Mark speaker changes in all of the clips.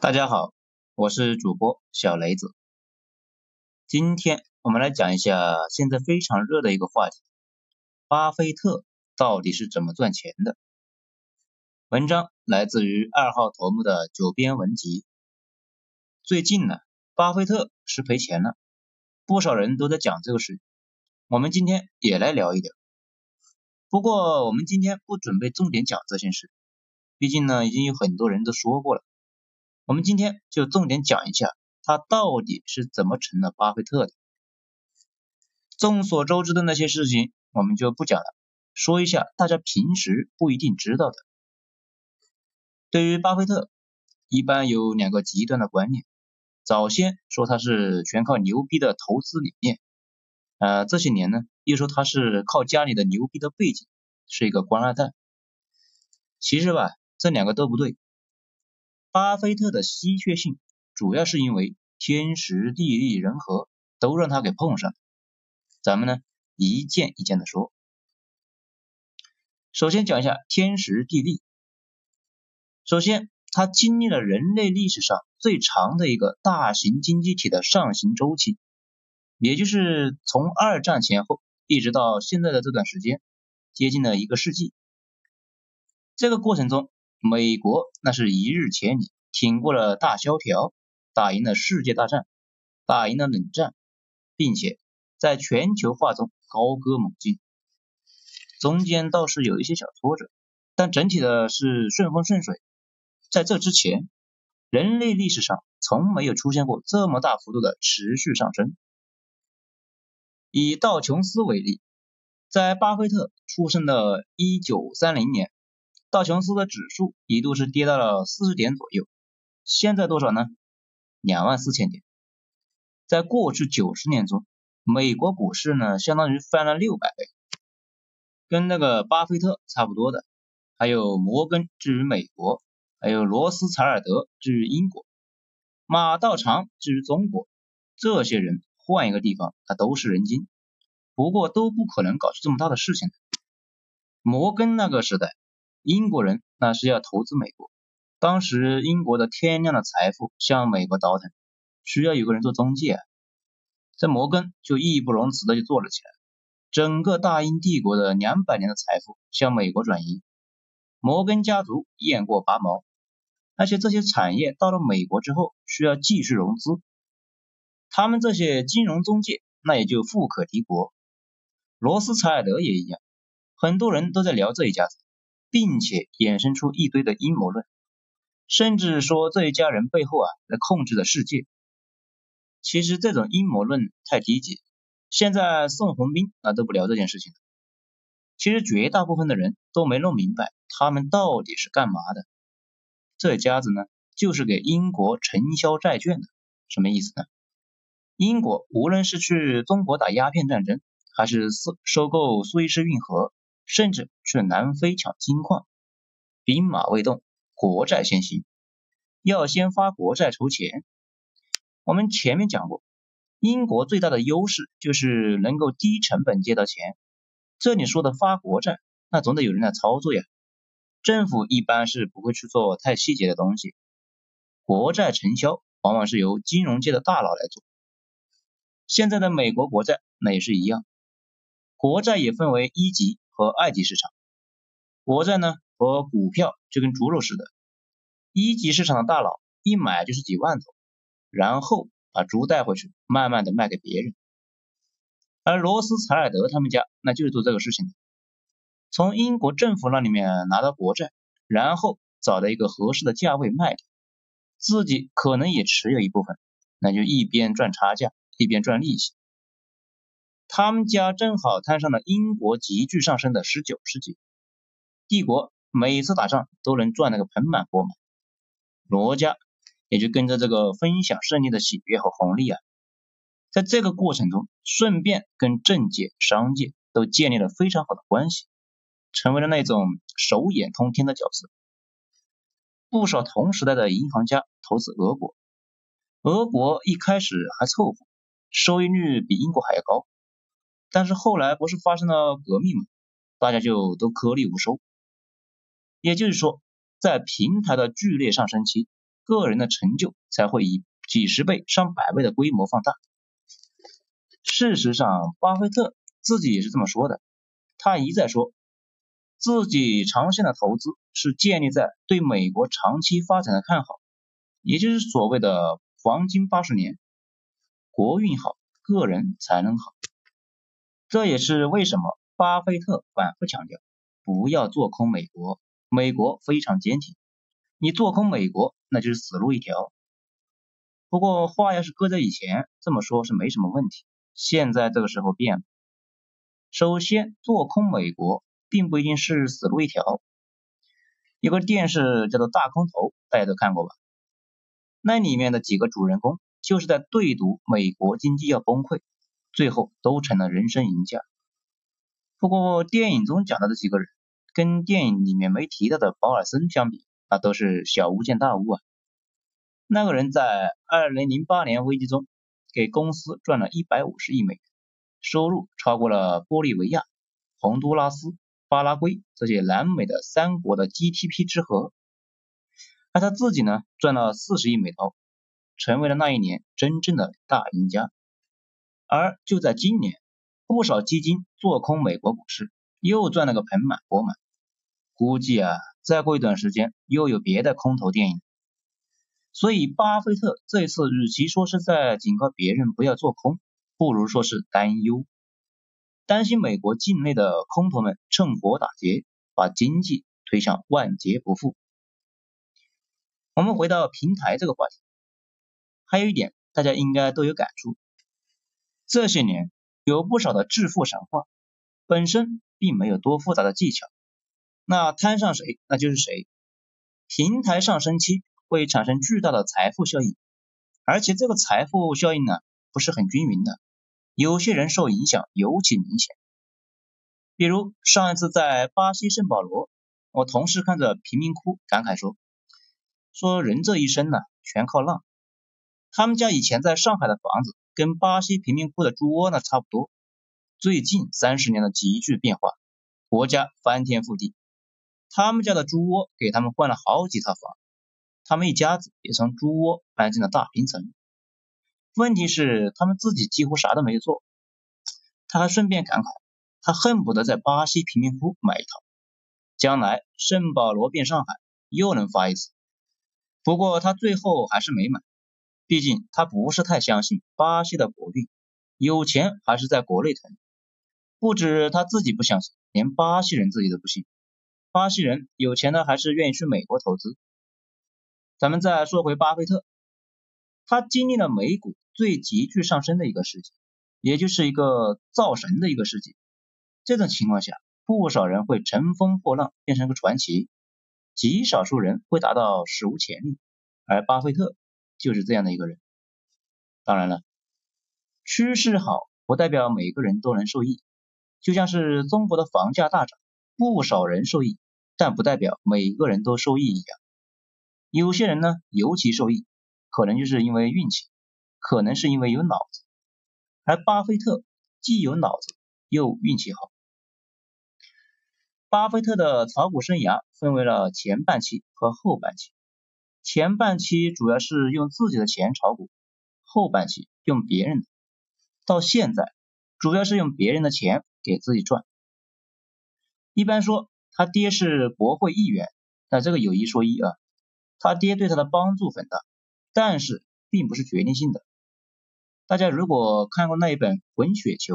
Speaker 1: 大家好，我是主播小雷子。今天我们来讲一下现在非常热的一个话题：巴菲特到底是怎么赚钱的？文章来自于二号头目的九编文集。最近呢，巴菲特是赔钱了，不少人都在讲这个事。我们今天也来聊一点。不过我们今天不准备重点讲这件事，毕竟呢，已经有很多人都说过了。我们今天就重点讲一下他到底是怎么成了巴菲特的。众所周知的那些事情我们就不讲了，说一下大家平时不一定知道的。对于巴菲特，一般有两个极端的观念。早先说他是全靠牛逼的投资理念，呃，这些年呢又说他是靠家里的牛逼的背景，是一个官二代。其实吧，这两个都不对。巴菲特的稀缺性，主要是因为天时地利人和都让他给碰上。咱们呢一件一件的说。首先讲一下天时地利。首先，他经历了人类历史上最长的一个大型经济体的上行周期，也就是从二战前后一直到现在的这段时间，接近了一个世纪。这个过程中，美国那是一日千里，挺过了大萧条，打赢了世界大战，打赢了冷战，并且在全球化中高歌猛进。中间倒是有一些小挫折，但整体的是顺风顺水。在这之前，人类历史上从没有出现过这么大幅度的持续上升。以道琼斯为例，在巴菲特出生的一九三零年。道琼斯的指数一度是跌到了四十点左右，现在多少呢？两万四千点。在过去九十年中，美国股市呢相当于翻了六百倍。跟那个巴菲特差不多的，还有摩根至于美国，还有罗斯柴尔德至于英国，马道长至于中国。这些人换一个地方，他都是人精，不过都不可能搞出这么大的事情来。摩根那个时代。英国人那是要投资美国，当时英国的天量的财富向美国倒腾，需要有个人做中介，这摩根就义不容辞的就做了起来，整个大英帝国的两百年的财富向美国转移，摩根家族雁过拔毛，而且这些产业到了美国之后需要继续融资，他们这些金融中介那也就富可敌国，罗斯柴尔德也一样，很多人都在聊这一家子。并且衍生出一堆的阴谋论，甚至说这一家人背后啊在控制着世界。其实这种阴谋论太低级，现在宋鸿兵啊都不聊这件事情了。其实绝大部分的人都没弄明白他们到底是干嘛的。这家子呢就是给英国承销债券的，什么意思呢？英国无论是去中国打鸦片战争，还是收收购苏伊士运河。甚至去南非抢金矿，兵马未动，国债先行，要先发国债筹钱。我们前面讲过，英国最大的优势就是能够低成本借到钱。这里说的发国债，那总得有人来操作呀。政府一般是不会去做太细节的东西，国债承销往往是由金融界的大佬来做。现在的美国国债那也是一样，国债也分为一级。和二级市场，国债呢和股票就跟猪肉似的，一级市场的大佬一买就是几万头，然后把猪带回去，慢慢的卖给别人。而罗斯柴尔德他们家那就是做这个事情的，从英国政府那里面拿到国债，然后找到一个合适的价位卖掉，自己可能也持有一部分，那就一边赚差价，一边赚利息。他们家正好摊上了英国急剧上升的十九世纪，帝国每次打仗都能赚那个盆满钵满，罗家也就跟着这个分享胜利的喜悦和红利啊，在这个过程中，顺便跟政界、商界都建立了非常好的关系，成为了那种手眼通天的角色。不少同时代的银行家投资俄国，俄国一开始还凑合，收益率比英国还要高。但是后来不是发生了革命吗？大家就都颗粒无收。也就是说，在平台的剧烈上升期，个人的成就才会以几十倍、上百倍的规模放大。事实上，巴菲特自己也是这么说的。他一再说，自己长线的投资是建立在对美国长期发展的看好，也就是所谓的黄金八十年。国运好，个人才能好。这也是为什么巴菲特反复强调，不要做空美国，美国非常坚挺，你做空美国那就是死路一条。不过话要是搁在以前，这么说是没什么问题。现在这个时候变了，首先做空美国并不一定是死路一条。有个电视叫做《大空头》，大家都看过吧？那里面的几个主人公。就是在对赌美国经济要崩溃，最后都成了人生赢家。不过电影中讲的这几个人，跟电影里面没提到的保尔森相比，那都是小巫见大巫啊。那个人在二零零八年危机中，给公司赚了一百五十亿美元，收入超过了玻利维亚、洪都拉斯、巴拉圭这些南美的三国的 GDP 之和。而他自己呢，赚了四十亿美刀。成为了那一年真正的大赢家，而就在今年，不少基金做空美国股市，又赚了个盆满钵满。估计啊，再过一段时间，又有别的空头电影。所以，巴菲特这次与其说是在警告别人不要做空，不如说是担忧，担心美国境内的空头们趁火打劫，把经济推向万劫不复。我们回到平台这个话题。还有一点，大家应该都有感触。这些年有不少的致富神话，本身并没有多复杂的技巧。那摊上谁，那就是谁。平台上升期会产生巨大的财富效应，而且这个财富效应呢，不是很均匀的，有些人受影响尤其明显。比如上一次在巴西圣保罗，我同事看着贫民窟感慨说：“说人这一生呢，全靠浪。”他们家以前在上海的房子跟巴西贫民窟的猪窝呢差不多，最近三十年的急剧变化，国家翻天覆地，他们家的猪窝给他们换了好几套房，他们一家子也从猪窝搬进了大平层。问题是他们自己几乎啥都没做，他还顺便感慨，他恨不得在巴西贫民窟买一套，将来圣保罗变上海又能发一次。不过他最后还是没买。毕竟他不是太相信巴西的国运，有钱还是在国内疼。不止他自己不相信，连巴西人自己都不信。巴西人有钱的还是愿意去美国投资。咱们再说回巴菲特，他经历了美股最急剧上升的一个时期，也就是一个造神的一个世纪。这种情况下，不少人会乘风破浪，变成个传奇，极少数人会达到史无前例，而巴菲特。就是这样的一个人。当然了，趋势好不代表每个人都能受益。就像是中国的房价大涨，不少人受益，但不代表每个人都受益一样。有些人呢尤其受益，可能就是因为运气，可能是因为有脑子。而巴菲特既有脑子又运气好。巴菲特的炒股生涯分为了前半期和后半期。前半期主要是用自己的钱炒股，后半期用别人的，到现在主要是用别人的钱给自己赚。一般说他爹是国会议员，那这个有一说一啊，他爹对他的帮助很大，但是并不是决定性的。大家如果看过那一本《滚雪球》，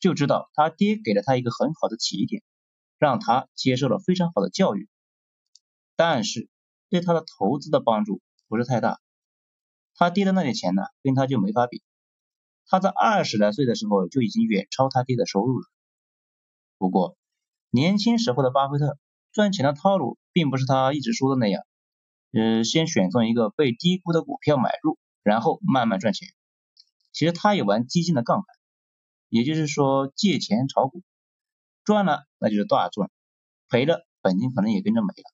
Speaker 1: 就知道他爹给了他一个很好的起点，让他接受了非常好的教育，但是。对他的投资的帮助不是太大，他爹的那点钱呢，跟他就没法比。他在二十来岁的时候就已经远超他爹的收入了。不过，年轻时候的巴菲特赚钱的套路并不是他一直说的那样，呃，先选中一个被低估的股票买入，然后慢慢赚钱。其实他也玩基金的杠杆，也就是说借钱炒股，赚了那就是大赚，赔了本金可能也跟着没了。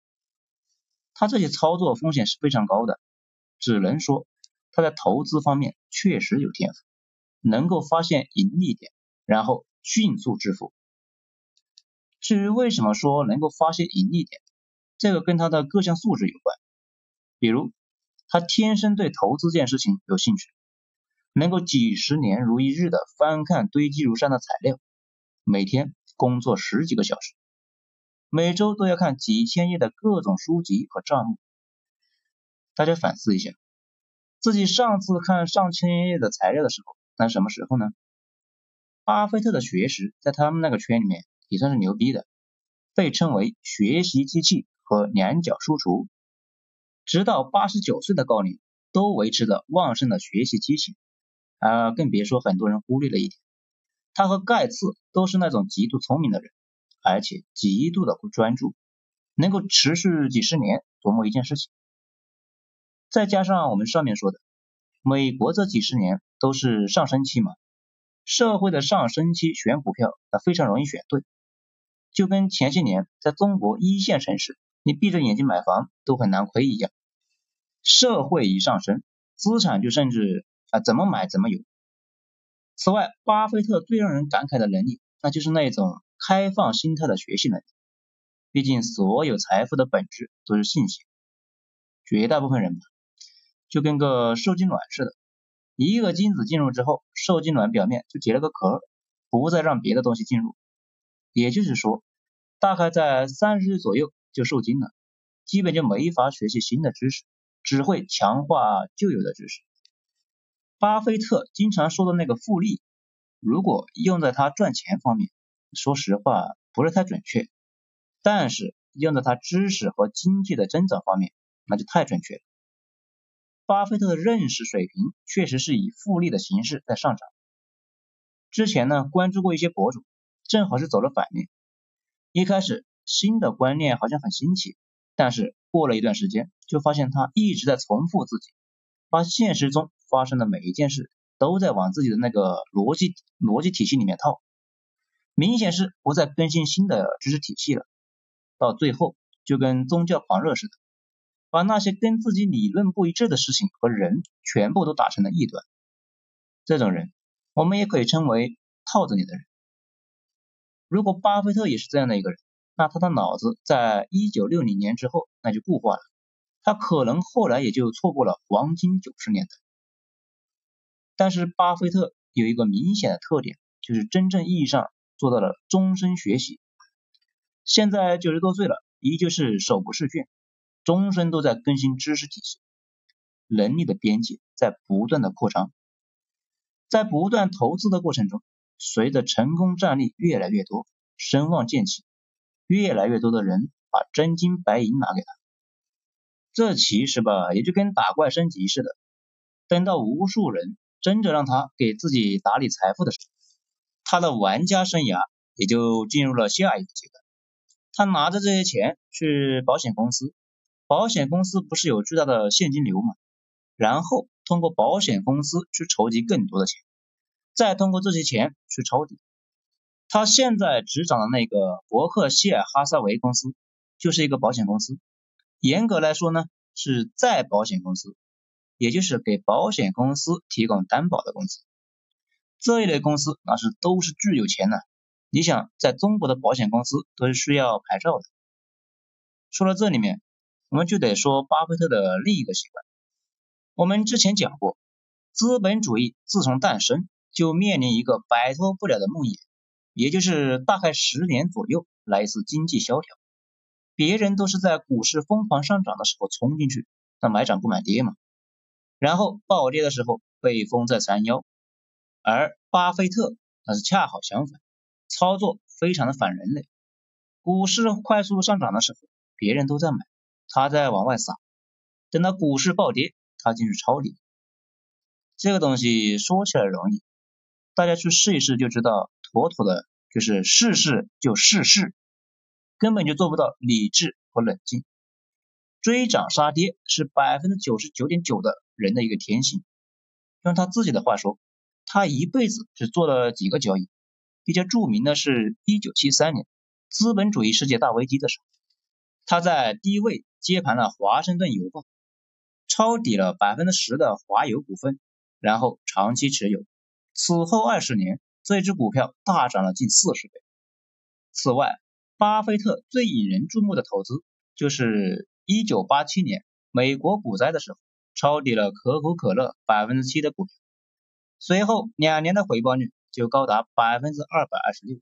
Speaker 1: 他这些操作风险是非常高的，只能说他在投资方面确实有天赋，能够发现盈利点，然后迅速致富。至于为什么说能够发现盈利点，这个跟他的各项素质有关。比如他天生对投资这件事情有兴趣，能够几十年如一日的翻看堆积如山的材料，每天工作十几个小时，每周都要看几千页的各种书籍和账目。大家反思一下，自己上次看上千页的材料的时候，那是什么时候呢？巴菲特的学识在他们那个圈里面也算是牛逼的，被称为学习机器和两脚书橱。直到八十九岁的高龄，都维持着旺盛的学习激情，啊，更别说很多人忽略了一点，他和盖茨都是那种极度聪明的人，而且极度的专注，能够持续几十年琢磨一件事情。再加上我们上面说的，美国这几十年都是上升期嘛，社会的上升期选股票那非常容易选对，就跟前些年在中国一线城市，你闭着眼睛买房都很难亏一样。社会一上升，资产就甚至啊怎么买怎么有。此外，巴菲特最让人感慨的能力，那就是那种开放心态的学习能力。毕竟，所有财富的本质都是信息。绝大部分人吧，就跟个受精卵似的，一个精子进入之后，受精卵表面就结了个壳，不再让别的东西进入。也就是说，大概在三十岁左右就受精了，基本就没法学习新的知识。只会强化旧有的知识。巴菲特经常说的那个复利，如果用在他赚钱方面，说实话不是太准确；但是用在他知识和经济的增长方面，那就太准确了。巴菲特的认识水平确实是以复利的形式在上涨。之前呢，关注过一些博主，正好是走了反面。一开始新的观念好像很新奇。但是过了一段时间，就发现他一直在重复自己，把现实中发生的每一件事都在往自己的那个逻辑逻辑体系里面套，明显是不再更新新的知识体系了。到最后就跟宗教狂热似的，把那些跟自己理论不一致的事情和人全部都打成了异端。这种人，我们也可以称为套子里的人。如果巴菲特也是这样的一个人。那他的脑子在一九六零年之后那就固化了，他可能后来也就错过了黄金九十年代。但是巴菲特有一个明显的特点，就是真正意义上做到了终身学习。现在九十多岁了，依旧是手不释卷，终身都在更新知识体系，能力的边界在不断的扩张。在不断投资的过程中，随着成功战例越来越多，声望渐起。越来越多的人把真金白银拿给他，这其实吧，也就跟打怪升级似的。等到无数人争着让他给自己打理财富的时候，他的玩家生涯也就进入了下一个阶段。他拿着这些钱去保险公司，保险公司不是有巨大的现金流吗？然后通过保险公司去筹集更多的钱，再通过这些钱去抄底。他现在执掌的那个伯克希尔哈撒韦公司就是一个保险公司，严格来说呢是再保险公司，也就是给保险公司提供担保的公司。这一类公司那是都是巨有钱的。你想，在中国的保险公司都是需要牌照的。说到这里面，我们就得说巴菲特的另一个习惯。我们之前讲过，资本主义自从诞生就面临一个摆脱不了的梦魇。也就是大概十年左右来一次经济萧条，别人都是在股市疯狂上涨的时候冲进去，那买涨不买跌嘛。然后暴跌的时候被封在山腰，而巴菲特那是恰好相反，操作非常的反人类。股市快速上涨的时候，别人都在买，他在往外撒；等到股市暴跌，他进去抄底。这个东西说起来容易，大家去试一试就知道。妥妥的就是试事就试事，根本就做不到理智和冷静。追涨杀跌是百分之九十九点九的人的一个天性。用他自己的话说，他一辈子只做了几个交易。比较著名的是一九七三年资本主义世界大危机的时候，他在低位接盘了华盛顿邮报，抄底了百分之十的华油股份，然后长期持有。此后二十年。这只股票大涨了近四十倍。此外，巴菲特最引人注目的投资就是1987年美国股灾的时候，抄底了可口可乐百分之七的股票，随后两年的回报率就高达百分之二百二十六，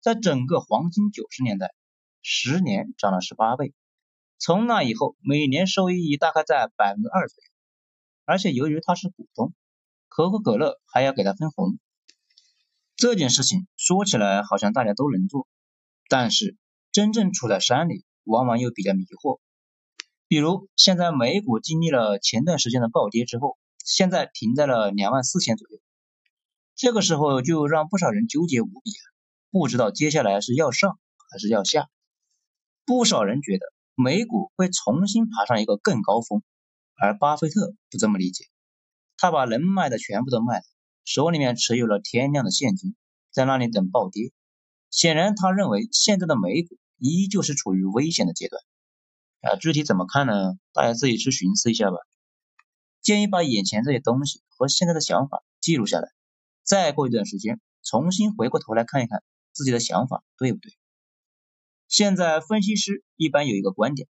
Speaker 1: 在整个黄金九十年代，十年涨了十八倍。从那以后，每年收益大概在百分之二左右，而且由于他是股东，可口可乐还要给他分红。这件事情说起来好像大家都能做，但是真正处在山里，往往又比较迷惑。比如现在美股经历了前段时间的暴跌之后，现在停在了两万四千左右，这个时候就让不少人纠结无比，不知道接下来是要上还是要下。不少人觉得。美股会重新爬上一个更高峰，而巴菲特不这么理解，他把能卖的全部都卖了，手里面持有了天量的现金，在那里等暴跌。显然，他认为现在的美股依旧是处于危险的阶段。啊，具体怎么看呢？大家自己去寻思一下吧。建议把眼前这些东西和现在的想法记录下来，再过一段时间，重新回过头来看一看自己的想法对不对。现在分析师一般有一个观点，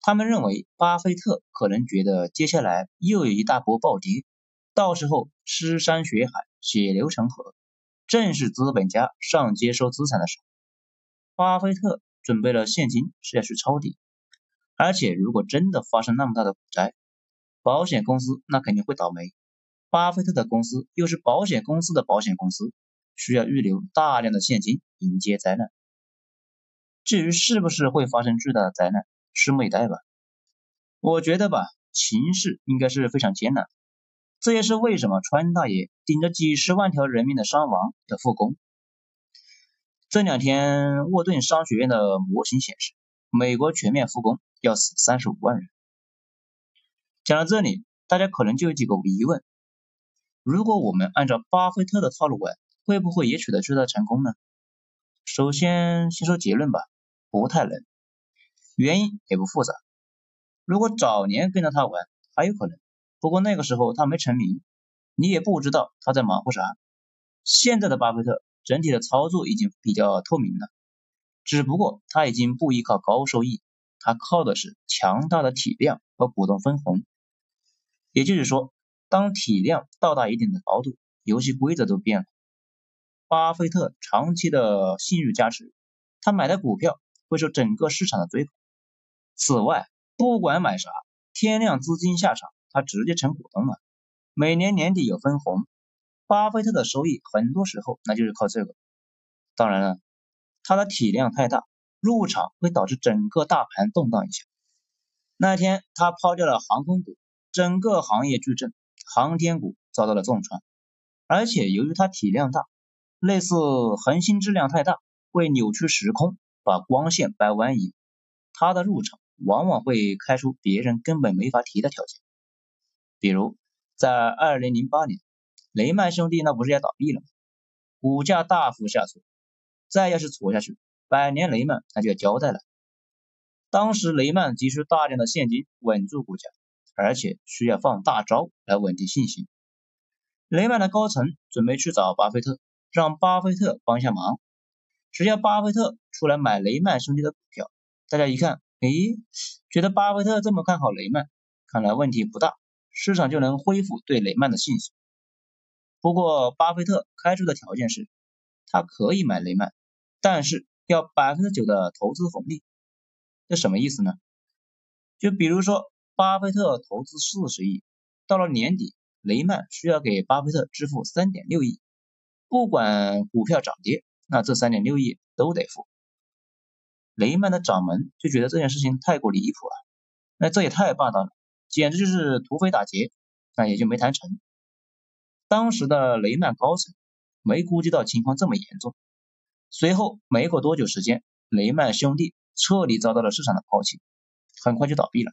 Speaker 1: 他们认为巴菲特可能觉得接下来又有一大波暴跌，到时候尸山血海，血流成河，正是资本家上街收资产的时候。巴菲特准备了现金是要去抄底，而且如果真的发生那么大的股灾，保险公司那肯定会倒霉。巴菲特的公司又是保险公司的保险公司，需要预留大量的现金迎接灾难。至于是不是会发生巨大的灾难，拭目以待吧。我觉得吧，形势应该是非常艰难。这也是为什么川大爷顶着几十万条人命的伤亡要复工。这两天，沃顿商学院的模型显示，美国全面复工要死三十五万人。讲到这里，大家可能就有几个疑问：如果我们按照巴菲特的套路玩，会不会也取得巨大成功呢？首先，先说结论吧。不太能，原因也不复杂。如果早年跟着他玩，还有可能。不过那个时候他没成名，你也不知道他在忙活啥。现在的巴菲特整体的操作已经比较透明了，只不过他已经不依靠高收益，他靠的是强大的体量和股东分红。也就是说，当体量到达一定的高度，游戏规则都变了。巴菲特长期的信誉加持，他买的股票。会受整个市场的追捧。此外，不管买啥，天量资金下场，他直接成股东了。每年年底有分红，巴菲特的收益很多时候那就是靠这个。当然了，他的体量太大，入场会导致整个大盘动荡一下。那天他抛掉了航空股，整个行业巨震，航天股遭到了重创。而且由于它体量大，类似恒星质量太大，会扭曲时空。把光线掰弯移，他的入场往往会开出别人根本没法提的条件。比如在二零零八年，雷曼兄弟那不是要倒闭了吗？股价大幅下挫，再要是挫下去，百年雷曼那就要交代了。当时雷曼急需大量的现金稳住股价，而且需要放大招来稳定信心。雷曼的高层准备去找巴菲特，让巴菲特帮下忙。只要巴菲特出来买雷曼兄弟的股票，大家一看，诶，觉得巴菲特这么看好雷曼，看来问题不大，市场就能恢复对雷曼的信心。不过，巴菲特开出的条件是，他可以买雷曼，但是要百分之九的投资红利。这什么意思呢？就比如说，巴菲特投资四十亿，到了年底，雷曼需要给巴菲特支付三点六亿，不管股票涨跌。那这三点六亿都得付。雷曼的掌门就觉得这件事情太过离谱了，那这也太霸道了，简直就是土匪打劫，那也就没谈成。当时的雷曼高层没估计到情况这么严重，随后没过多久时间，雷曼兄弟彻底遭到了市场的抛弃，很快就倒闭了。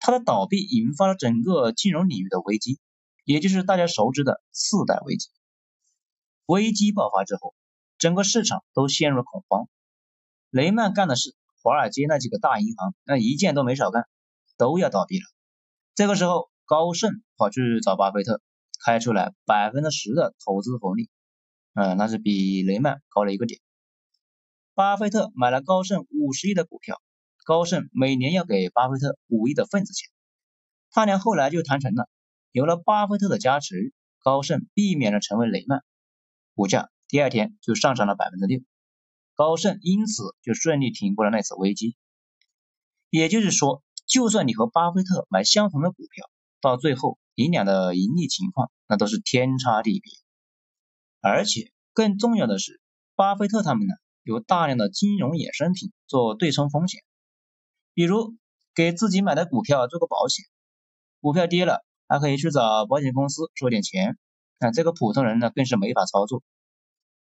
Speaker 1: 它的倒闭引发了整个金融领域的危机，也就是大家熟知的次贷危机。危机爆发之后。整个市场都陷入了恐慌。雷曼干的事，华尔街那几个大银行那一件都没少干，都要倒闭了。这个时候，高盛跑去找巴菲特，开出来百分之十的投资红利，嗯，那是比雷曼高了一个点。巴菲特买了高盛五十亿的股票，高盛每年要给巴菲特五亿的份子钱。他俩后来就谈成了，有了巴菲特的加持，高盛避免了成为雷曼，股价第二天就上涨了百分之六，高盛因此就顺利挺过了那次危机。也就是说，就算你和巴菲特买相同的股票，到最后你俩的盈利情况那都是天差地别。而且更重要的是，巴菲特他们呢有大量的金融衍生品做对冲风险，比如给自己买的股票做个保险。股票跌了，还可以去找保险公司收点钱，啊，这个普通人呢更是没法操作。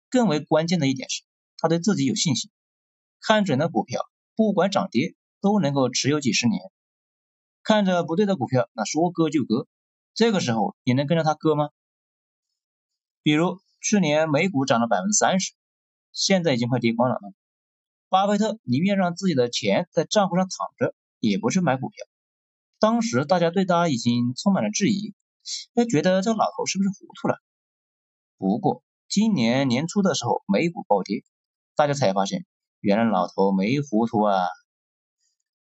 Speaker 1: 更为关键的一点是，他对自己有信心，看准了股票，不管涨跌都能够持有几十年。看着不对的股票，那说割就割。这个时候你能跟着他割吗？比如去年美股涨了百分之三十，现在已经快跌光了。巴菲特宁愿让自己的钱在账户上躺着，也不去买股票。当时大家对他已经充满了质疑，哎，觉得这老头是不是糊涂了？不过今年年初的时候，美股暴跌，大家才发现，原来老头没糊涂啊。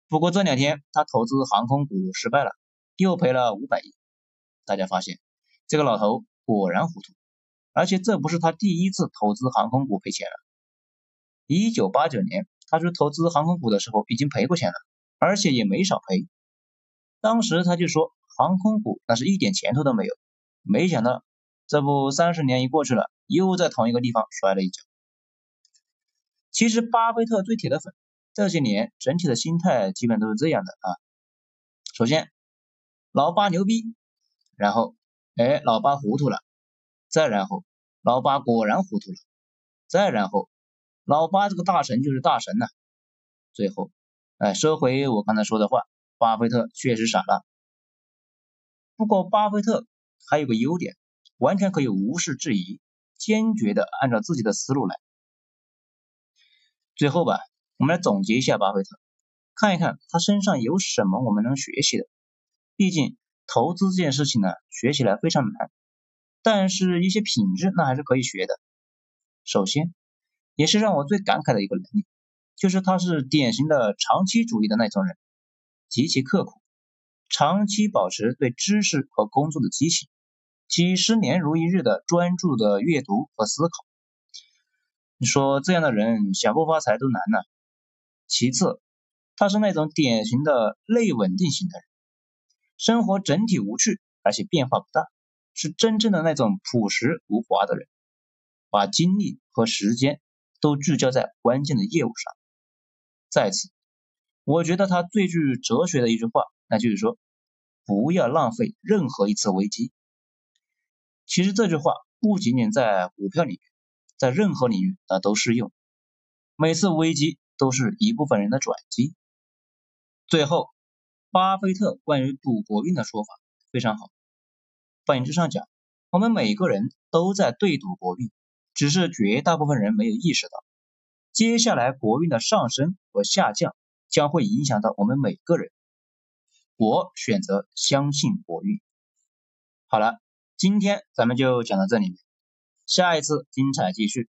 Speaker 1: 不过这两天他投资航空股失败了，又赔了五百亿。大家发现这个老头果然糊涂，而且这不是他第一次投资航空股赔钱了。一九八九年他去投资航空股的时候已经赔过钱了，而且也没少赔。当时他就说航空股那是一点前途都没有，没想到这不三十年一过去了，又在同一个地方摔了一跤。其实巴菲特最铁的粉，这些年整体的心态基本都是这样的啊。首先，老八牛逼，然后，哎，老八糊涂了，再然后，老八果然糊涂了，再然后，老八这个大神就是大神呐。最后，哎，收回我刚才说的话。巴菲特确实傻了，不过巴菲特还有个优点，完全可以无视质疑，坚决的按照自己的思路来。最后吧，我们来总结一下巴菲特，看一看他身上有什么我们能学习的。毕竟投资这件事情呢，学起来非常难，但是一些品质那还是可以学的。首先，也是让我最感慨的一个能力，就是他是典型的长期主义的那种人。极其刻苦，长期保持对知识和工作的激情，几十年如一日的专注的阅读和思考。你说这样的人想不发财都难呢。其次，他是那种典型的内稳定型的人，生活整体无趣，而且变化不大，是真正的那种朴实无华的人，把精力和时间都聚焦在关键的业务上。再次。我觉得他最具哲学的一句话，那就是说，不要浪费任何一次危机。其实这句话不仅仅在股票领域，在任何领域啊都适用。每次危机都是一部分人的转机。最后，巴菲特关于赌国运的说法非常好。本质上讲，我们每个人都在对赌国运，只是绝大部分人没有意识到，接下来国运的上升和下降。将会影响到我们每个人。我选择相信国运。好了，今天咱们就讲到这里，下一次精彩继续。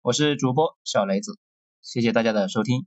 Speaker 1: 我是主播小雷子，谢谢大家的收听。